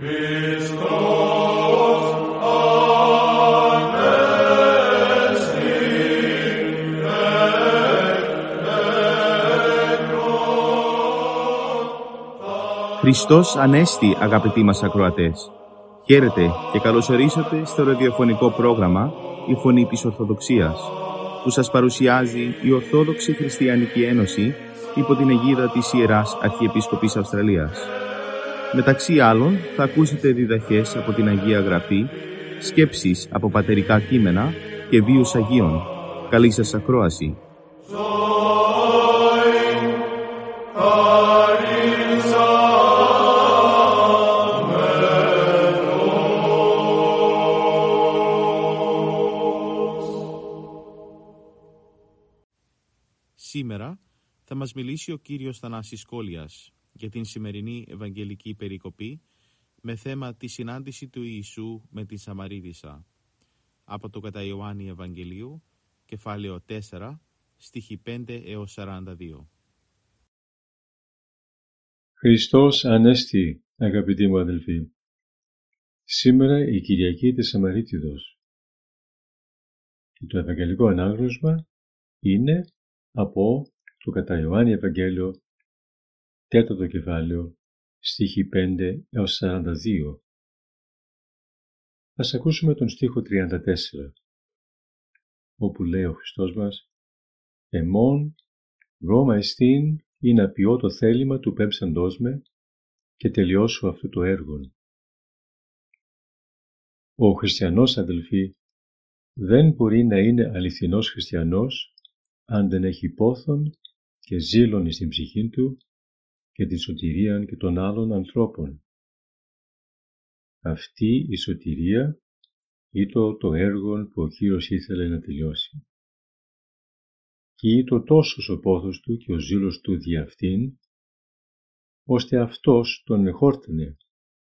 Χριστός Ανέστη αγαπητοί μας ακροατές. Χαίρετε και καλωσορίσατε στο ραδιοφωνικό πρόγραμμα «Η Φωνή της Ορθοδοξίας» που σας παρουσιάζει η Ορθόδοξη Χριστιανική Ένωση υπό την αιγίδα της Ιεράς Αρχιεπίσκοπης Αυστραλίας. Μεταξύ άλλων θα ακούσετε διδαχές από την Αγία Γραφή, σκέψεις από πατερικά κείμενα και βίους Αγίων. Καλή σας ακρόαση. Σήμερα θα μας μιλήσει ο Κύριος Θανάσης Κόλιας για την σημερινή Ευαγγελική Περικοπή με θέμα τη συνάντηση του Ιησού με την Σαμαρίδισσα από το κατά Ιωάννη Ευαγγελίου, κεφάλαιο 4, στίχη 5 έως 42. Χριστός Ανέστη, αγαπητοί μου αδελφοί. Σήμερα η Κυριακή της Σαμαρίτιδος και το Ευαγγελικό Ανάγνωσμα είναι από το κατά Ιωάννη Ευαγγέλιο, τέταρτο κεφάλαιο, στίχη 5 έως 42. Ας ακούσουμε τον στίχο 34, όπου λέει ο Χριστός μας «Εμών Ρώμα εστίν ή να ποιώ το θέλημα του πέμψαντός με και τελειώσω αυτό το έργο». Ο χριστιανός αδελφοί δεν μπορεί να είναι αληθινός χριστιανός αν δεν έχει πόθον και ζήλων στην ψυχή του και τη σωτηρία και των άλλων ανθρώπων. Αυτή η σωτηρία ήταν το έργο που ο Κύριος ήθελε να τελειώσει. Και ήταν τόσος ο πόθος του και ο ζήλος του δι' αυτήν, ώστε αυτός τον εχόρτανε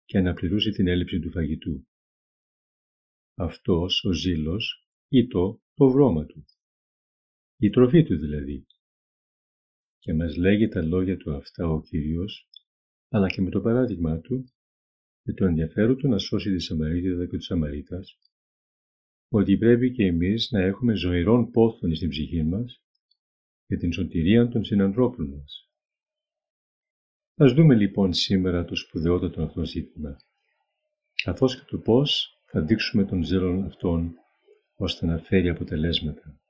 και αναπληρούσε την έλλειψη του φαγητού. Αυτός ο ζήλος ήταν το βρώμα του η τροφή του δηλαδή. Και μας λέγει τα λόγια του αυτά ο Κύριος, αλλά και με το παράδειγμά του, με το ενδιαφέρον του να σώσει τη Σαμαρίτιδα και τους Σαμαρίτας, ότι πρέπει και εμείς να έχουμε ζωηρόν πόθον στην ψυχή μας για την σωτηρία των συνανθρώπων μας. Ας δούμε λοιπόν σήμερα το σπουδαιότατο αυτό ζήτημα, καθώς και το πώς θα δείξουμε τον ζέλον αυτόν ώστε να φέρει αποτελέσματα.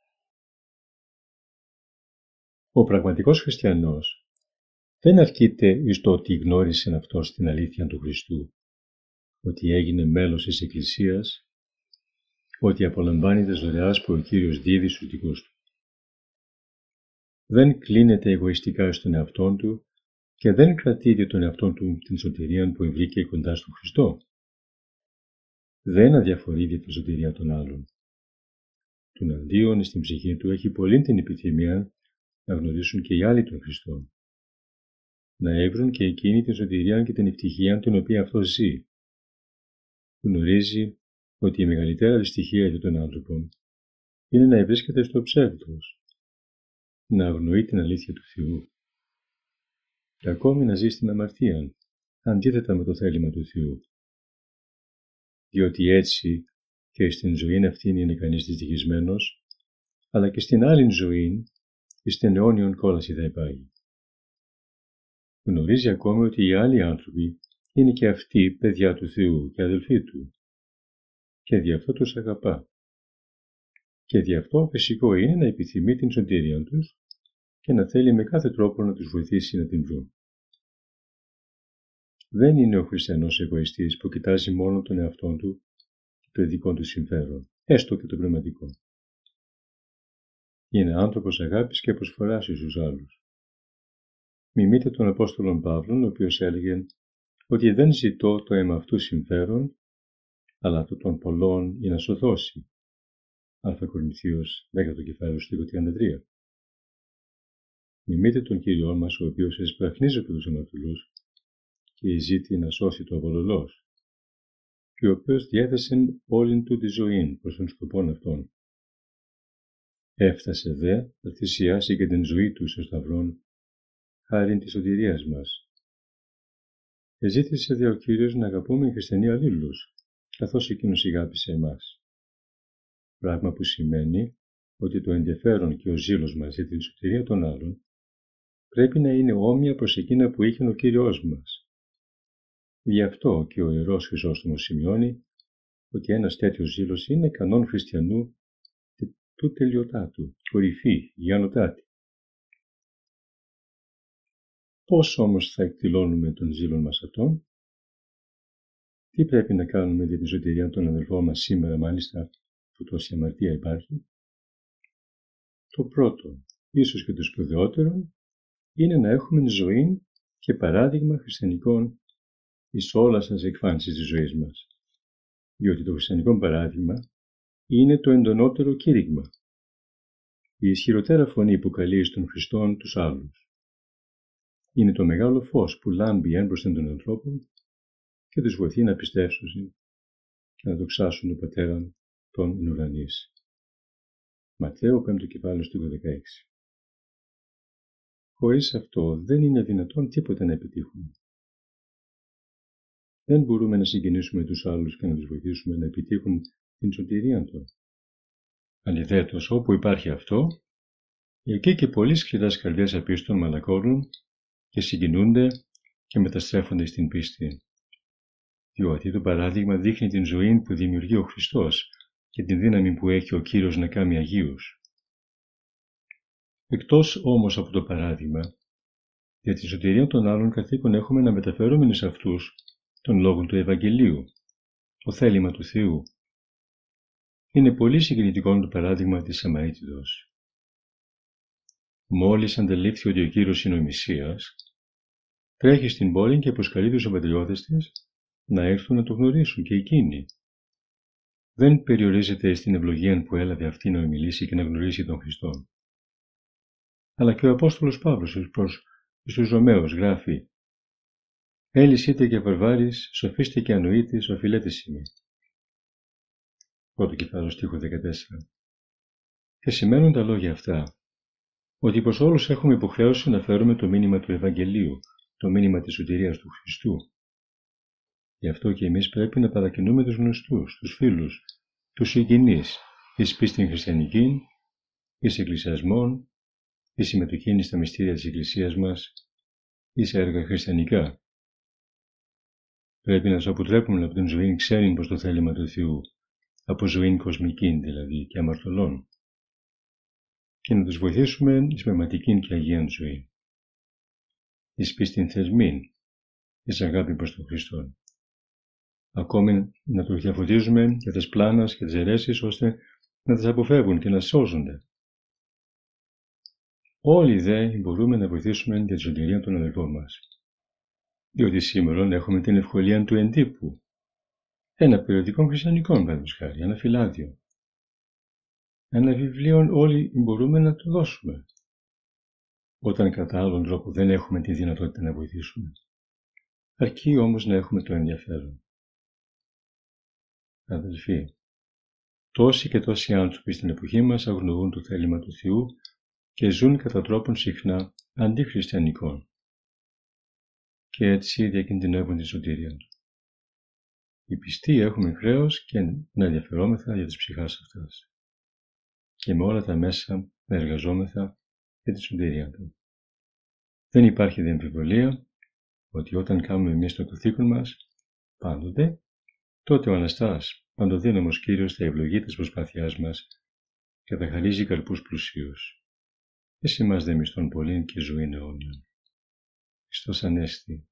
Ο πραγματικός χριστιανός δεν αρκείται εις το ότι γνώρισε αυτός την αλήθεια του Χριστού, ότι έγινε μέλος της Εκκλησίας, ότι απολαμβάνει τις δωρεάς που ο Κύριος δίδει στους δικούς του. Δεν κλείνεται εγωιστικά στον εαυτό του και δεν κρατείται τον εαυτό του την σωτηρία που βρήκε κοντά στον Χριστό. Δεν αδιαφορεί για την σωτηρία των άλλων. Τον αντίον στην ψυχή του έχει πολύ την επιθυμία να γνωρίσουν και οι άλλοι τον Χριστό. Να έβρουν και εκείνη την σωτηρία και την ευτυχία την οποία αυτό ζει. Γνωρίζει ότι η μεγαλύτερη δυστυχία για τον άνθρωπο είναι να βρίσκεται στο ψεύδος, να αγνοεί την αλήθεια του Θεού και ακόμη να ζει στην αμαρτία, αντίθετα με το θέλημα του Θεού. Διότι έτσι και στην ζωή αυτή είναι κανείς δυστυχισμένος, αλλά και στην άλλη ζωή εις την αιώνιον κόλαση θα υπάγει. Γνωρίζει ακόμη ότι οι άλλοι άνθρωποι είναι και αυτοί παιδιά του Θεού και αδελφοί του και δι' αυτό τους αγαπά. Και δι' αυτό φυσικό είναι να επιθυμεί την σωτηρία τους και να θέλει με κάθε τρόπο να τους βοηθήσει να την βρουν. Δεν είναι ο χριστιανός εγωιστής που κοιτάζει μόνο τον εαυτό του και το δικό του συμφέρον, έστω και το πνευματικό. Είναι άνθρωπος αγάπης και προσφοράς στους άλλους. Μιμείτε τον Απόστολον Παύλον, ο οποίος έλεγε ότι δεν ζητώ το αίμα αυτού συμφέρον, αλλά το των πολλών για να σωθώσει. Α Κορινθίος 10 το κεφάλαιο στο 33. Μιμείτε τον Κύριό μας, ο οποίος εσπραχνίζει από τους αμαρτωλούς και ζήτη να σώσει το απολολός και ο οποίος διέθεσε όλη του τη ζωή προς τον σκοπό αυτόν Έφτασε δε να θυσιάσει και την ζωή του στο σταυρόν, χάρη της σωτηρίας μας. Εζήτησε δε ο Κύριος να αγαπούμε οι χριστιανοί αλλήλους, καθώς εκείνος ηγάπησε εμάς. Πράγμα που σημαίνει ότι το ενδιαφέρον και ο ζήλος μας για την σωτηρία των άλλων πρέπει να είναι όμοια προς εκείνα που είχε ο Κύριος μας. Γι' αυτό και ο Ιερός Χρυσόστομος σημειώνει ότι ένας τέτοιος ζήλος είναι κανόν χριστιανού του τελειωτάτου, κορυφή, γιανοτάτη. Πώς όμως θα εκδηλώνουμε τον ζήλο μας αυτόν, τι πρέπει να κάνουμε για την σωτηρία των αδελφών μας σήμερα μάλιστα που τόση αμαρτία υπάρχει. Το πρώτο, ίσως και το σπουδαιότερο, είναι να έχουμε ζωή και παράδειγμα χριστιανικών εις όλα σας εκφάνσεις της ζωής μας. Διότι το χριστιανικό παράδειγμα είναι το εντονότερο κήρυγμα. Η ισχυροτέρα φωνή που καλεί στον Χριστόν τους άλλους. Είναι το μεγάλο φως που λάμπει έμπροσθεν των ανθρώπων και τους βοηθεί να πιστέψουν και να δοξάσουν τον Πατέρα των ουρανής. Ματθαίο 5 κεφάλαιο στο 16. Χωρίς αυτό δεν είναι δυνατόν τίποτα να επιτύχουμε. Δεν μπορούμε να συγκινήσουμε τους άλλους και να τους βοηθήσουμε να επιτύχουν την σωτηρία του. Αντιθέτως, όπου υπάρχει αυτό, εκεί και πολλοί σκληράς καρδιές απίστων μαλακώνουν και συγκινούνται και μεταστρέφονται στην πίστη. Διότι το παράδειγμα δείχνει την ζωή που δημιουργεί ο Χριστός και την δύναμη που έχει ο Κύριος να κάνει Αγίους. Εκτός όμως από το παράδειγμα, για τη σωτηρία των άλλων καθήκον έχουμε να μεταφέρουμε σε αυτούς των λόγων του Ευαγγελίου, το θέλημα του Θεού. Είναι πολύ συγκινητικό το παράδειγμα της Σαμαίτιδος. Μόλις αντελήφθη ότι ο Κύριος είναι ο Μησσίας, τρέχει στην πόλη και προσκαλεί τους απατριώτες της να έρθουν να το γνωρίσουν και εκείνοι. Δεν περιορίζεται στην ευλογία που έλαβε αυτή να μιλήσει και να γνωρίσει τον Χριστό. Αλλά και ο Απόστολος Παύλος προς τους Ρωμαίους γράφει Έλλης είτε και βαρβάρης, σοφίστε και ανοήτης, οφειλέτης είμαι. Πρώτο κεφάλαιο στίχο 14. Και σημαίνουν τα λόγια αυτά, ότι προς όλους έχουμε υποχρέωση να φέρουμε το μήνυμα του Ευαγγελίου, το μήνυμα της σωτηρίας του Χριστού. Γι' αυτό και εμείς πρέπει να παρακινούμε τους γνωστούς, τους φίλους, τους συγγενείς, εις πίστην χριστιανική, εις εκκλησιασμών, εις συμμετοχή στα μυστήρια της Εκκλησίας μας, εις έργα χριστιανικά. Πρέπει να τους αποτρέπουμε από την ζωή ξέρει προς το θέλημα του Θεού, από ζωή κοσμική δηλαδή και αμαρτωλών, και να τους βοηθήσουμε εις πνευματική και αγία ζωή, εις πίστην θεσμήν, εις αγάπη προς τον Χριστό. Ακόμη να τους διαφωτίζουμε για τις πλάνας και τις αιρέσεις ώστε να τις αποφεύγουν και να σώζονται. Όλοι δε μπορούμε να βοηθήσουμε για τη σωτηρία των αδελφών μας διότι σήμερα έχουμε την ευκολία του εντύπου. Ένα περιοδικό χριστιανικό, παραδείγματο χάρη, ένα φυλάδιο. Ένα βιβλίο όλοι μπορούμε να το δώσουμε. Όταν κατά άλλον τρόπο δεν έχουμε τη δυνατότητα να βοηθήσουμε. Αρκεί όμως να έχουμε το ενδιαφέρον. Αδελφοί, τόσοι και τόσοι άνθρωποι στην εποχή μας αγνοούν το θέλημα του Θεού και ζουν κατά τρόπον συχνά αντιχριστιανικών και έτσι διακινδυνεύουν τη σωτηρία τους. Οι πιστοί έχουμε χρέος και να ενδιαφερόμεθα για τις ψυχάς αυτές και με όλα τα μέσα να εργαζόμεθα για τη σωτηρία του. Δεν υπάρχει διαμφιβολία ότι όταν κάνουμε εμείς το καθήκον μας, πάντοτε, τότε ο Αναστάς, παντοδύναμος Κύριος θα ευλογεί τις προσπάθειάς μας και θα χαρίζει καρπούς πλουσίους. Εσύ μας δε μισθών πολύ και ζωή αιώνιων. Χριστός Ανέστη.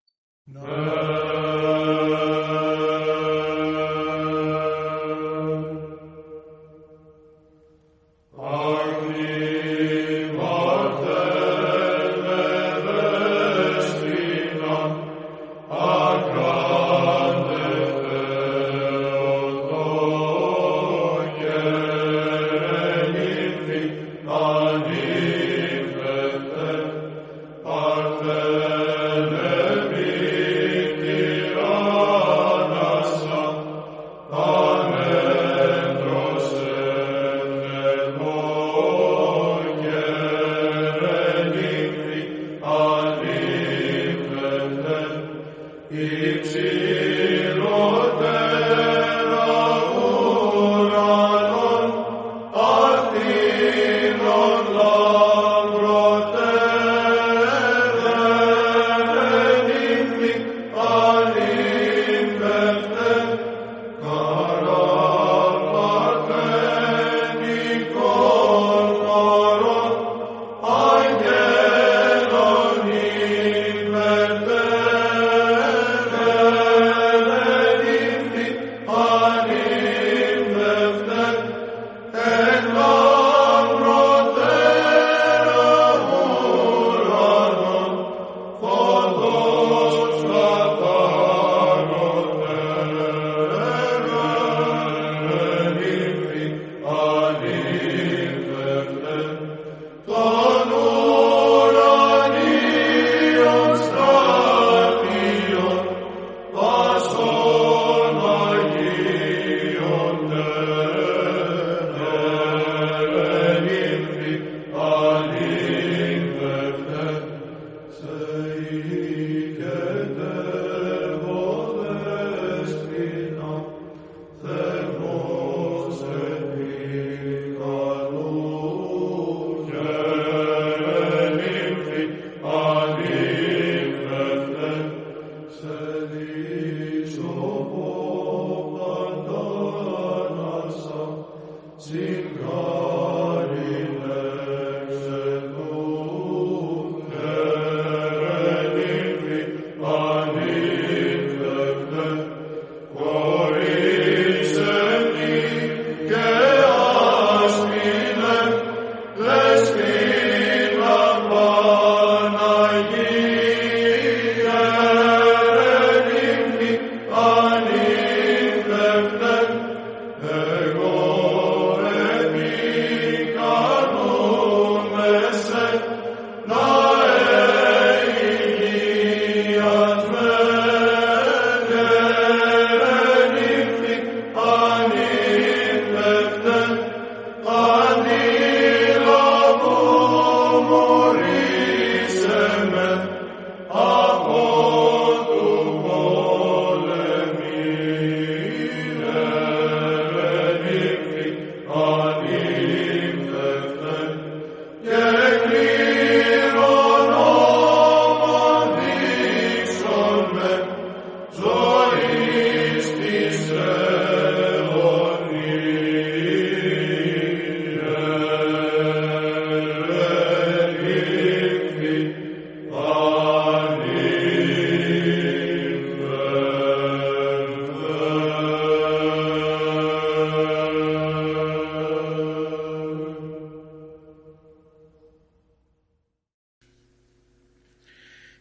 in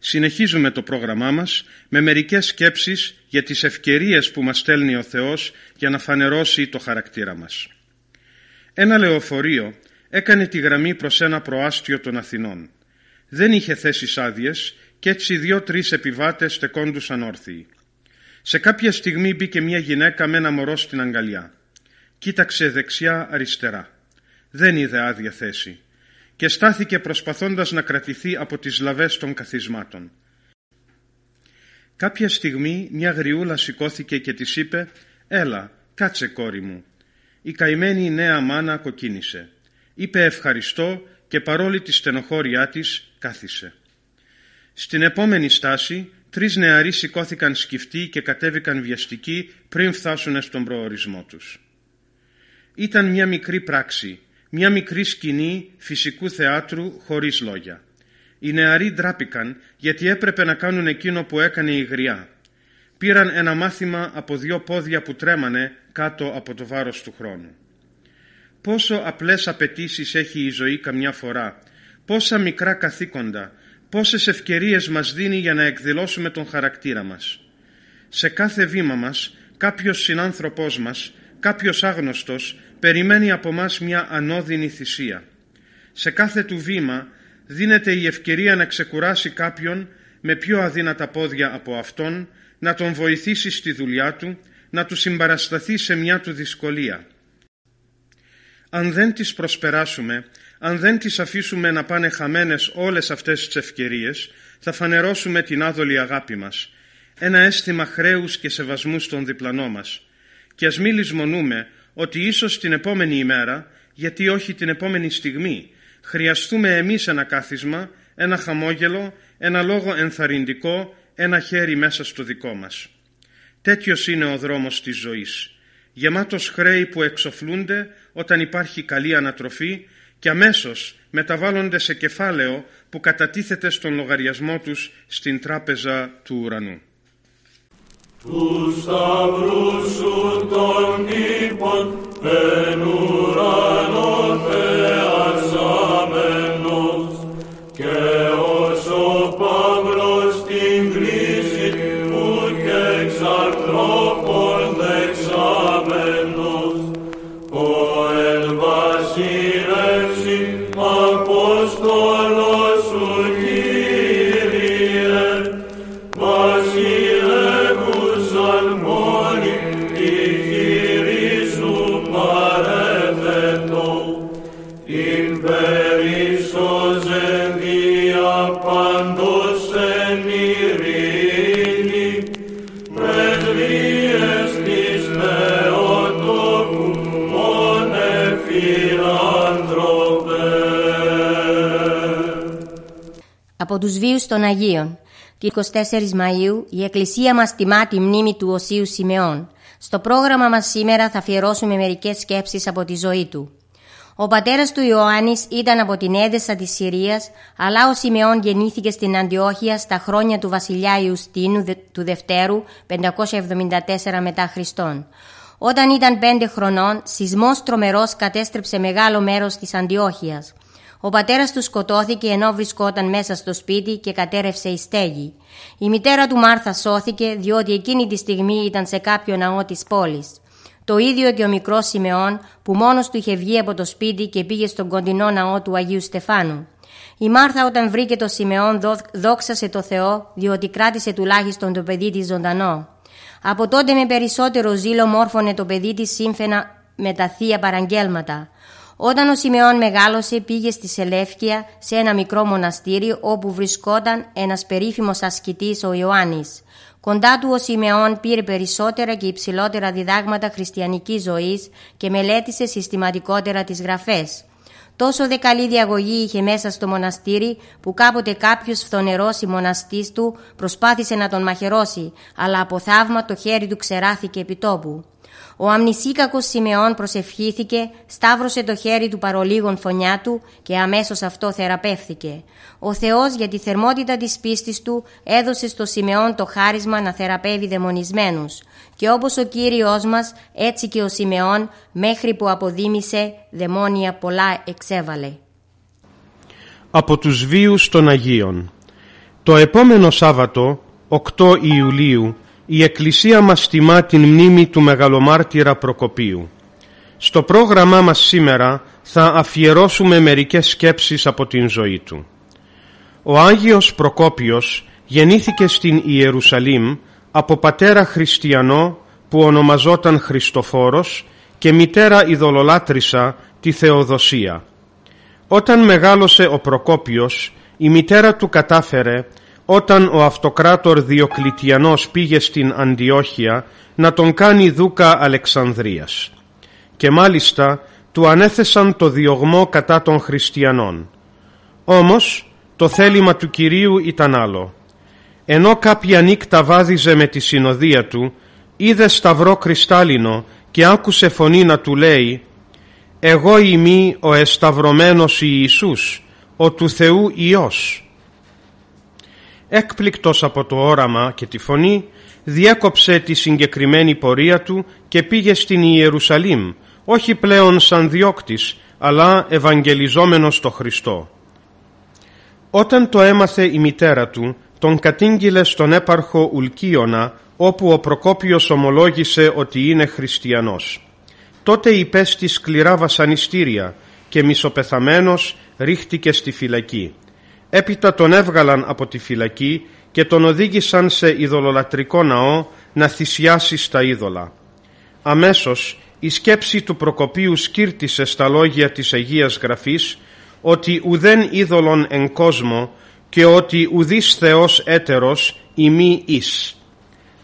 συνεχίζουμε το πρόγραμμά μας με μερικές σκέψεις για τις ευκαιρίες που μας στέλνει ο Θεός για να φανερώσει το χαρακτήρα μας. Ένα λεωφορείο έκανε τη γραμμή προς ένα προάστιο των Αθηνών. Δεν είχε θέσεις άδειες και έτσι δύο-τρεις επιβάτες στεκόντουσαν όρθιοι. Σε κάποια στιγμή μπήκε μια γυναίκα με ένα μωρό στην αγκαλιά. Κοίταξε δεξιά-αριστερά. Δεν είδε άδεια θέση και στάθηκε προσπαθώντας να κρατηθεί από τις λαβές των καθισμάτων. Κάποια στιγμή μια γριούλα σηκώθηκε και της είπε «Έλα, κάτσε κόρη μου». Η καημένη νέα μάνα κοκκίνησε. Είπε ευχαριστώ και παρόλη τη στενοχώριά της κάθισε. Στην επόμενη στάση τρεις νεαροί σηκώθηκαν σκυφτοί και κατέβηκαν βιαστικοί πριν φτάσουν στον προορισμό τους. Ήταν μια μικρή πράξη μια μικρή σκηνή φυσικού θεάτρου χωρίς λόγια. Οι νεαροί ντράπηκαν γιατί έπρεπε να κάνουν εκείνο που έκανε η γριά. Πήραν ένα μάθημα από δύο πόδια που τρέμανε κάτω από το βάρος του χρόνου. Πόσο απλές απαιτήσεις έχει η ζωή καμιά φορά, πόσα μικρά καθήκοντα, πόσες ευκαιρίες μας δίνει για να εκδηλώσουμε τον χαρακτήρα μας. Σε κάθε βήμα μας κάποιος συνάνθρωπός μας, κάποιος άγνωστος περιμένει από μας μια ανώδυνη θυσία. Σε κάθε του βήμα δίνεται η ευκαιρία να ξεκουράσει κάποιον με πιο αδύνατα πόδια από αυτόν, να τον βοηθήσει στη δουλειά του, να του συμπαρασταθεί σε μια του δυσκολία. Αν δεν τις προσπεράσουμε, αν δεν τις αφήσουμε να πάνε χαμένες όλες αυτές τις ευκαιρίες, θα φανερώσουμε την άδολη αγάπη μας, ένα αίσθημα χρέους και σεβασμού στον διπλανό μας. Και ας μην λησμονούμε ότι ίσως την επόμενη ημέρα, γιατί όχι την επόμενη στιγμή, χρειαστούμε εμείς ένα κάθισμα, ένα χαμόγελο, ένα λόγο ενθαρρυντικό, ένα χέρι μέσα στο δικό μας. Τέτοιος είναι ο δρόμος της ζωής, γεμάτος χρέη που εξοφλούνται όταν υπάρχει καλή ανατροφή και αμέσως μεταβάλλονται σε κεφάλαιο που κατατίθεται στον λογαριασμό τους στην τράπεζα του ουρανού. Του σταυρού σου των κήπων εν ουρανό θεασάμενος Από τους βίους των Αγίων. Τη 24 Μαΐου η Εκκλησία μας τιμά τη μνήμη του Οσίου Σιμεών. Στο πρόγραμμα μας σήμερα θα αφιερώσουμε μερικές σκέψεις από τη ζωή του. Ο πατέρας του Ιωάννης ήταν από την Έδεσα της Συρίας, αλλά ο Σιμεών γεννήθηκε στην Αντιόχεια στα χρόνια του βασιλιά Ιουστίνου δε- του Δευτέρου 574 μετά Χριστόν. Όταν ήταν πέντε χρονών, σεισμός τρομερός κατέστρεψε μεγάλο μέρος της Αντιόχειας. Ο πατέρας του σκοτώθηκε ενώ βρισκόταν μέσα στο σπίτι και κατέρευσε η στέγη. Η μητέρα του Μάρθα σώθηκε διότι εκείνη τη στιγμή ήταν σε κάποιο ναό της πόλης. Το ίδιο και ο μικρός Σιμεών που μόνος του είχε βγει από το σπίτι και πήγε στον κοντινό ναό του Αγίου Στεφάνου. Η Μάρθα όταν βρήκε το Σιμεών δό- δόξασε το Θεό διότι κράτησε τουλάχιστον το παιδί της ζωντανό. Από τότε με περισσότερο ζήλο μόρφωνε το παιδί της σύμφωνα με τα θεία παραγγέλματα. Όταν ο Σιμεών μεγάλωσε πήγε στη Σελεύκια σε ένα μικρό μοναστήρι όπου βρισκόταν ένας περίφημος ασκητής ο Ιωάννης. Κοντά του ο Σιμεών πήρε περισσότερα και υψηλότερα διδάγματα χριστιανικής ζωής και μελέτησε συστηματικότερα τις γραφές. Τόσο δε καλή διαγωγή είχε μέσα στο μοναστήρι που κάποτε κάποιος φθονερός μοναστής του προσπάθησε να τον μαχαιρώσει, αλλά από θαύμα το χέρι του ξεράθηκε επί τόπου. Ο αμνησίκακος Σιμεών προσευχήθηκε, σταύρωσε το χέρι του παρολίγων φωνιά του και αμέσως αυτό θεραπεύθηκε. Ο Θεός για τη θερμότητα της πίστης του έδωσε στο Σιμεών το χάρισμα να θεραπεύει δαιμονισμένους. Και όπως ο Κύριος μας, έτσι και ο Σιμεών μέχρι που αποδίμησε δαιμόνια πολλά εξέβαλε. Από τους βίους των Αγίων Το επόμενο Σάββατο, 8 Ιουλίου, η Εκκλησία μας τιμά την μνήμη του Μεγαλομάρτυρα Προκοπίου. Στο πρόγραμμά μας σήμερα θα αφιερώσουμε μερικές σκέψεις από την ζωή του. Ο Άγιος Προκόπιος γεννήθηκε στην Ιερουσαλήμ από πατέρα χριστιανό που ονομαζόταν Χριστοφόρος και μητέρα ειδωλολάτρησα τη Θεοδοσία. Όταν μεγάλωσε ο Προκόπιος, η μητέρα του κατάφερε όταν ο αυτοκράτορ Διοκλητιανός πήγε στην Αντιόχεια να τον κάνει δούκα Αλεξανδρίας. Και μάλιστα του ανέθεσαν το διωγμό κατά των χριστιανών. Όμως το θέλημα του Κυρίου ήταν άλλο. Ενώ κάποια νύχτα βάδιζε με τη συνοδεία του, είδε σταυρό κρυστάλλινο και άκουσε φωνή να του λέει «Εγώ είμαι ο εσταυρωμένος Ιησούς, ο του Θεού Υιός». Έκπληκτος από το όραμα και τη φωνή, διέκοψε τη συγκεκριμένη πορεία του και πήγε στην Ιερουσαλήμ, όχι πλέον σαν διώκτης, αλλά ευαγγελιζόμενος το Χριστό. Όταν το έμαθε η μητέρα του, τον κατήγγειλε στον έπαρχο Ουλκίωνα, όπου ο Προκόπιος ομολόγησε ότι είναι χριστιανός. Τότε υπέστη σκληρά βασανιστήρια και μισοπεθαμένος ρίχτηκε στη φυλακή. Έπειτα τον έβγαλαν από τη φυλακή και τον οδήγησαν σε ειδωλολατρικό ναό να θυσιάσει στα είδωλα. Αμέσως η σκέψη του Προκοπίου σκύρτησε στα λόγια της Αγίας Γραφής ότι ουδέν είδωλον εν κόσμο και ότι ουδής Θεός έτερος ημί εις.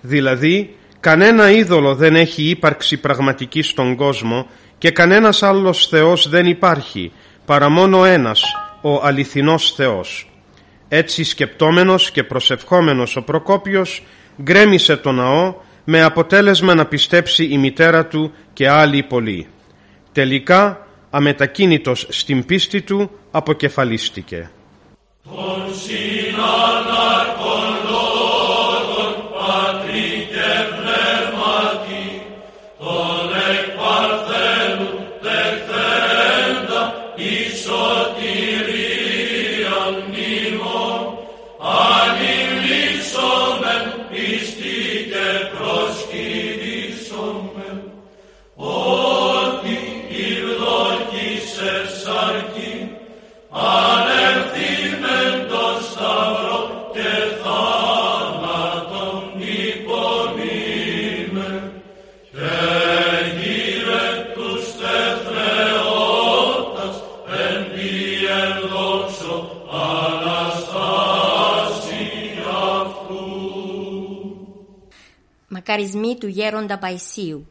Δηλαδή, κανένα είδωλο δεν έχει ύπαρξη πραγματικής στον κόσμο και κανένας άλλος Θεός δεν υπάρχει, παρά μόνο ένας, ο αληθινός Θεός. Έτσι σκεπτόμενος και προσευχόμενος ο Προκόπιος γκρέμισε το ναό με αποτέλεσμα να πιστέψει η μητέρα του και άλλοι πολλοί. Τελικά, αμετακίνητος στην πίστη του, αποκεφαλίστηκε. Μακαρισμοί του γέροντα Παϊσίου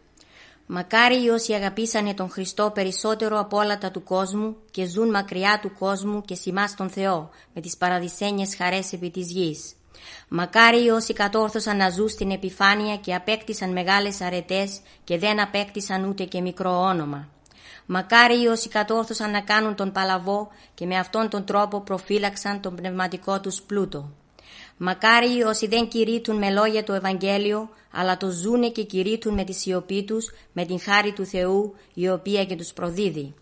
Μακάρι όσοι αγαπήσανε τον Χριστό περισσότερο από όλα τα του κόσμου και ζουν μακριά του κόσμου και σημάς τον Θεό με τις παραδεισένιες χαρές επί της γης. Μακάρι όσοι κατόρθωσαν να ζουν στην επιφάνεια και απέκτησαν μεγάλες αρετές και δεν απέκτησαν ούτε και μικρό όνομα. Μακάρι όσοι κατόρθωσαν να κάνουν τον παλαβό και με αυτόν τον τρόπο προφύλαξαν τον πνευματικό τους πλούτο. Μακάρι όσοι δεν κηρύττουν με λόγια το Ευαγγέλιο, αλλά το ζούνε και κηρύττουν με τη σιωπή τους, με την χάρη του Θεού, η οποία και τους προδίδει.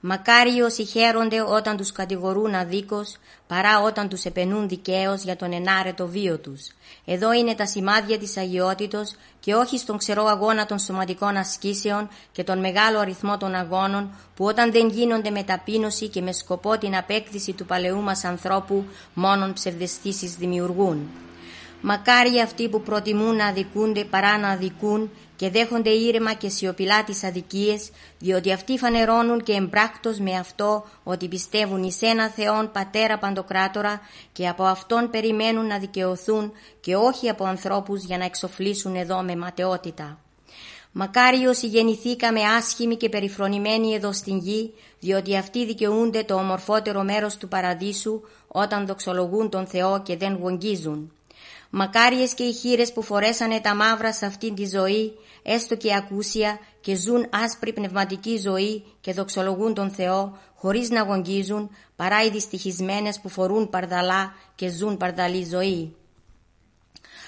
Μακάρι όσοι χαίρονται όταν τους κατηγορούν αδίκως, παρά όταν τους επενούν δικαίως για τον ενάρετο βίο τους. Εδώ είναι τα σημάδια της αγιότητος και όχι στον ξερό αγώνα των σωματικών ασκήσεων και τον μεγάλο αριθμό των αγώνων που όταν δεν γίνονται με ταπείνωση και με σκοπό την απέκτηση του παλαιού μας ανθρώπου μόνον ψευδεστήσεις δημιουργούν. Μακάρι αυτοί που προτιμούν να αδικούνται παρά να αδικούν και δέχονται ήρεμα και σιωπηλά τις αδικίες, διότι αυτοί φανερώνουν και εμπράκτος με αυτό ότι πιστεύουν εις ένα Θεόν Πατέρα Παντοκράτορα και από Αυτόν περιμένουν να δικαιωθούν και όχι από ανθρώπους για να εξοφλήσουν εδώ με ματαιότητα. Μακάρι όσοι γεννηθήκαμε άσχημοι και περιφρονημένοι εδώ στην γη, διότι αυτοί δικαιούνται το ομορφότερο μέρος του παραδείσου όταν δοξολογούν τον Θεό και δεν γογγίζουν. Μακάριες και οι χείρες που φορέσανε τα μαύρα σε αυτήν τη ζωή, έστω και ακούσια, και ζουν άσπρη πνευματική ζωή και δοξολογούν τον Θεό, χωρίς να γογγίζουν, παρά οι δυστυχισμένες που φορούν παρδαλά και ζουν παρδαλή ζωή.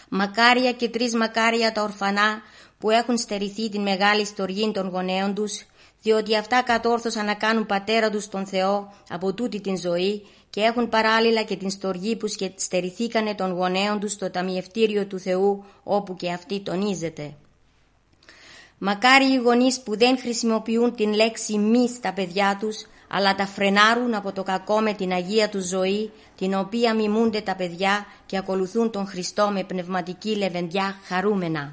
Μακάρια και τρεις μακάρια τα ορφανά που έχουν στερηθεί την μεγάλη στοργή των γονέων τους, διότι αυτά κατόρθωσαν να κάνουν πατέρα τους τον Θεό από τούτη την ζωή και έχουν παράλληλα και την στοργή που στερηθήκανε των γονέων τους στο ταμιευτήριο του Θεού όπου και αυτή τονίζεται. Μακάρι οι γονείς που δεν χρησιμοποιούν την λέξη μη στα παιδιά τους αλλά τα φρενάρουν από το κακό με την Αγία τους ζωή την οποία μιμούνται τα παιδιά και ακολουθούν τον Χριστό με πνευματική λεβεντιά χαρούμενα.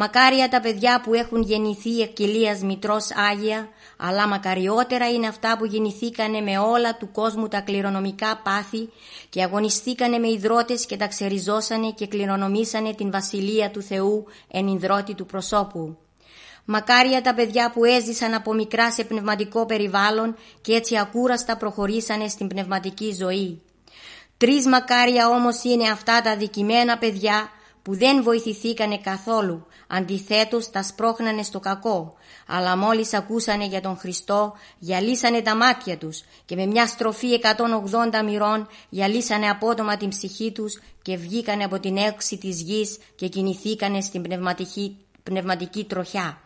Μακάρια τα παιδιά που έχουν γεννηθεί εκκυλίας μητρός Άγια, αλλά μακαριότερα είναι αυτά που γεννηθήκανε με όλα του κόσμου τα κληρονομικά πάθη και αγωνιστήκανε με υδρότες και τα ξεριζώσανε και κληρονομήσανε την Βασιλεία του Θεού εν υδρότη του προσώπου. Μακάρια τα παιδιά που έζησαν από μικρά σε πνευματικό περιβάλλον και έτσι ακούραστα προχωρήσανε στην πνευματική ζωή. Τρεις μακάρια όμως είναι αυτά τα δικημένα παιδιά που δεν βοηθηθήκανε καθόλου, αντιθέτως τα σπρώχνανε στο κακό, αλλά μόλις ακούσανε για τον Χριστό γυαλίσανε τα μάτια τους και με μια στροφή 180 μοιρών γυαλίσανε απότομα την ψυχή τους και βγήκανε από την έξι της γης και κινηθήκανε στην πνευματική, πνευματική τροχιά.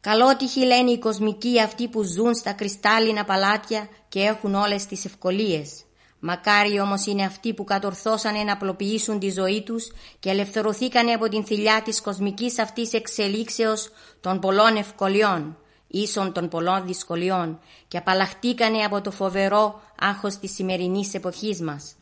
Καλότυχοι λένε οι κοσμικοί αυτοί που ζουν στα κρυστάλλινα παλάτια και έχουν όλες τις ευκολίες. Μακάρι όμως είναι αυτοί που κατορθώσανε να απλοποιήσουν τη ζωή τους και ελευθερωθήκανε από την θηλιά της κοσμικής αυτής εξελίξεως των πολλών ευκολιών, ίσον των πολλών δυσκολιών και απαλλαχτήκανε από το φοβερό άγχος της σημερινής εποχής μας.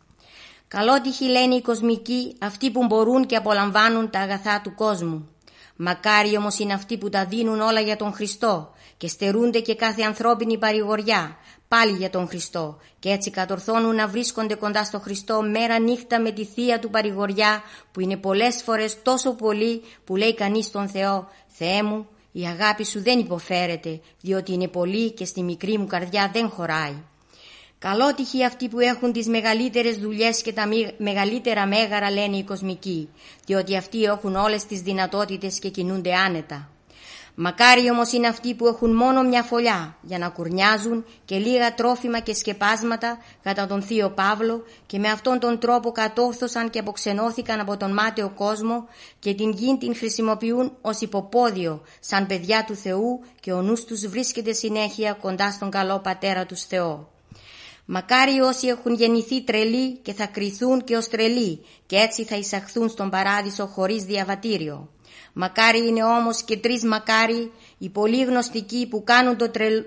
Καλότυχοι λένε οι κοσμικοί αυτοί που μπορούν και απολαμβάνουν τα αγαθά του κόσμου. Μακάρι όμως είναι αυτοί που τα δίνουν όλα για τον Χριστό και στερούνται και κάθε ανθρώπινη παρηγοριά, πάλι για τον Χριστό και έτσι κατορθώνουν να βρίσκονται κοντά στο Χριστό μέρα νύχτα με τη θεία του παρηγοριά που είναι πολλές φορές τόσο πολύ που λέει κανείς στον Θεό «Θεέ μου, η αγάπη σου δεν υποφέρεται διότι είναι πολύ και στη μικρή μου καρδιά δεν χωράει». Καλότυχοι αυτοί που έχουν τις μεγαλύτερες δουλειές και τα μεγαλύτερα μέγαρα λένε οι κοσμικοί, διότι αυτοί έχουν όλες τις δυνατότητες και κινούνται άνετα. Μακάρι όμως είναι αυτοί που έχουν μόνο μια φωλιά για να κουρνιάζουν και λίγα τρόφιμα και σκεπάσματα κατά τον Θείο Παύλο και με αυτόν τον τρόπο κατόρθωσαν και αποξενώθηκαν από τον μάταιο κόσμο και την γη την χρησιμοποιούν ως υποπόδιο σαν παιδιά του Θεού και ο νους τους βρίσκεται συνέχεια κοντά στον καλό Πατέρα τους Θεό. Μακάρι όσοι έχουν γεννηθεί τρελοί και θα κριθούν και ως τρελοί και έτσι θα εισαχθούν στον παράδεισο χωρίς διαβατήριο. Μακάρι είναι όμως και τρεις μακάρι οι πολύ γνωστικοί που κάνουν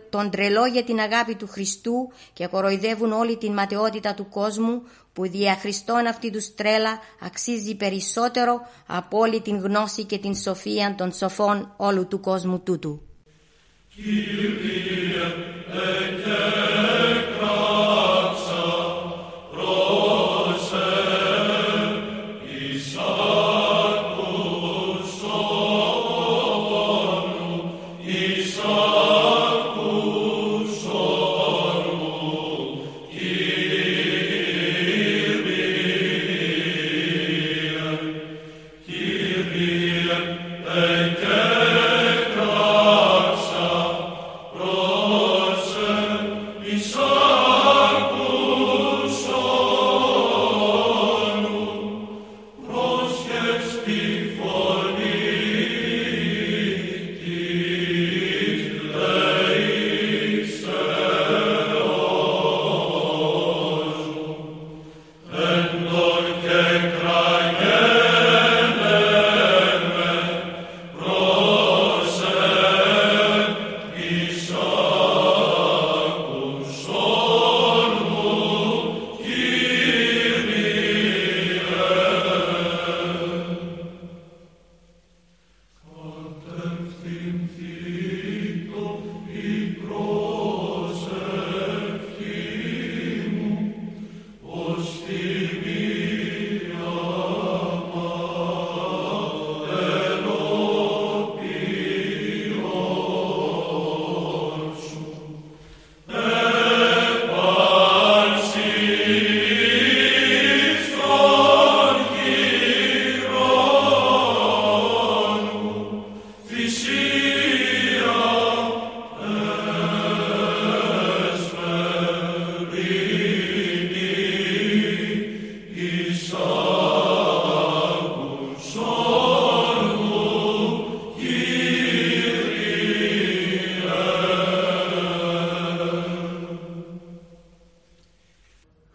τον τρελό για την αγάπη του Χριστού και κοροϊδεύουν όλη την ματαιότητα του κόσμου που δια Χριστόν αυτή τους τρέλα αξίζει περισσότερο από όλη την γνώση και την σοφία των σοφών όλου του κόσμου τούτου. Christ.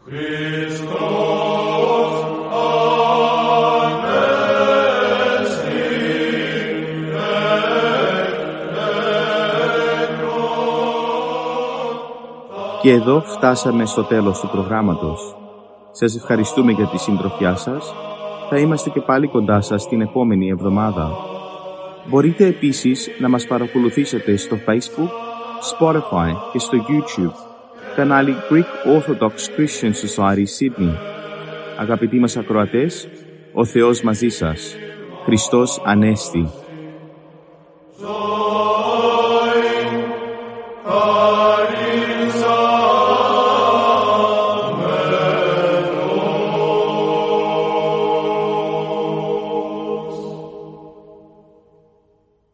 Και εδώ φτάσαμε στο τέλος του προγράμματος. Σας ευχαριστούμε για τη συντροφιά σας. Θα είμαστε και πάλι κοντά σας την επόμενη εβδομάδα. Μπορείτε επίσης να μας παρακολουθήσετε στο Facebook, Spotify και στο YouTube κανάλι Greek Orthodox Christian Society Sydney. Αγαπητοί μας ακροατές, ο Θεός μαζί σας. Χριστός Ανέστη.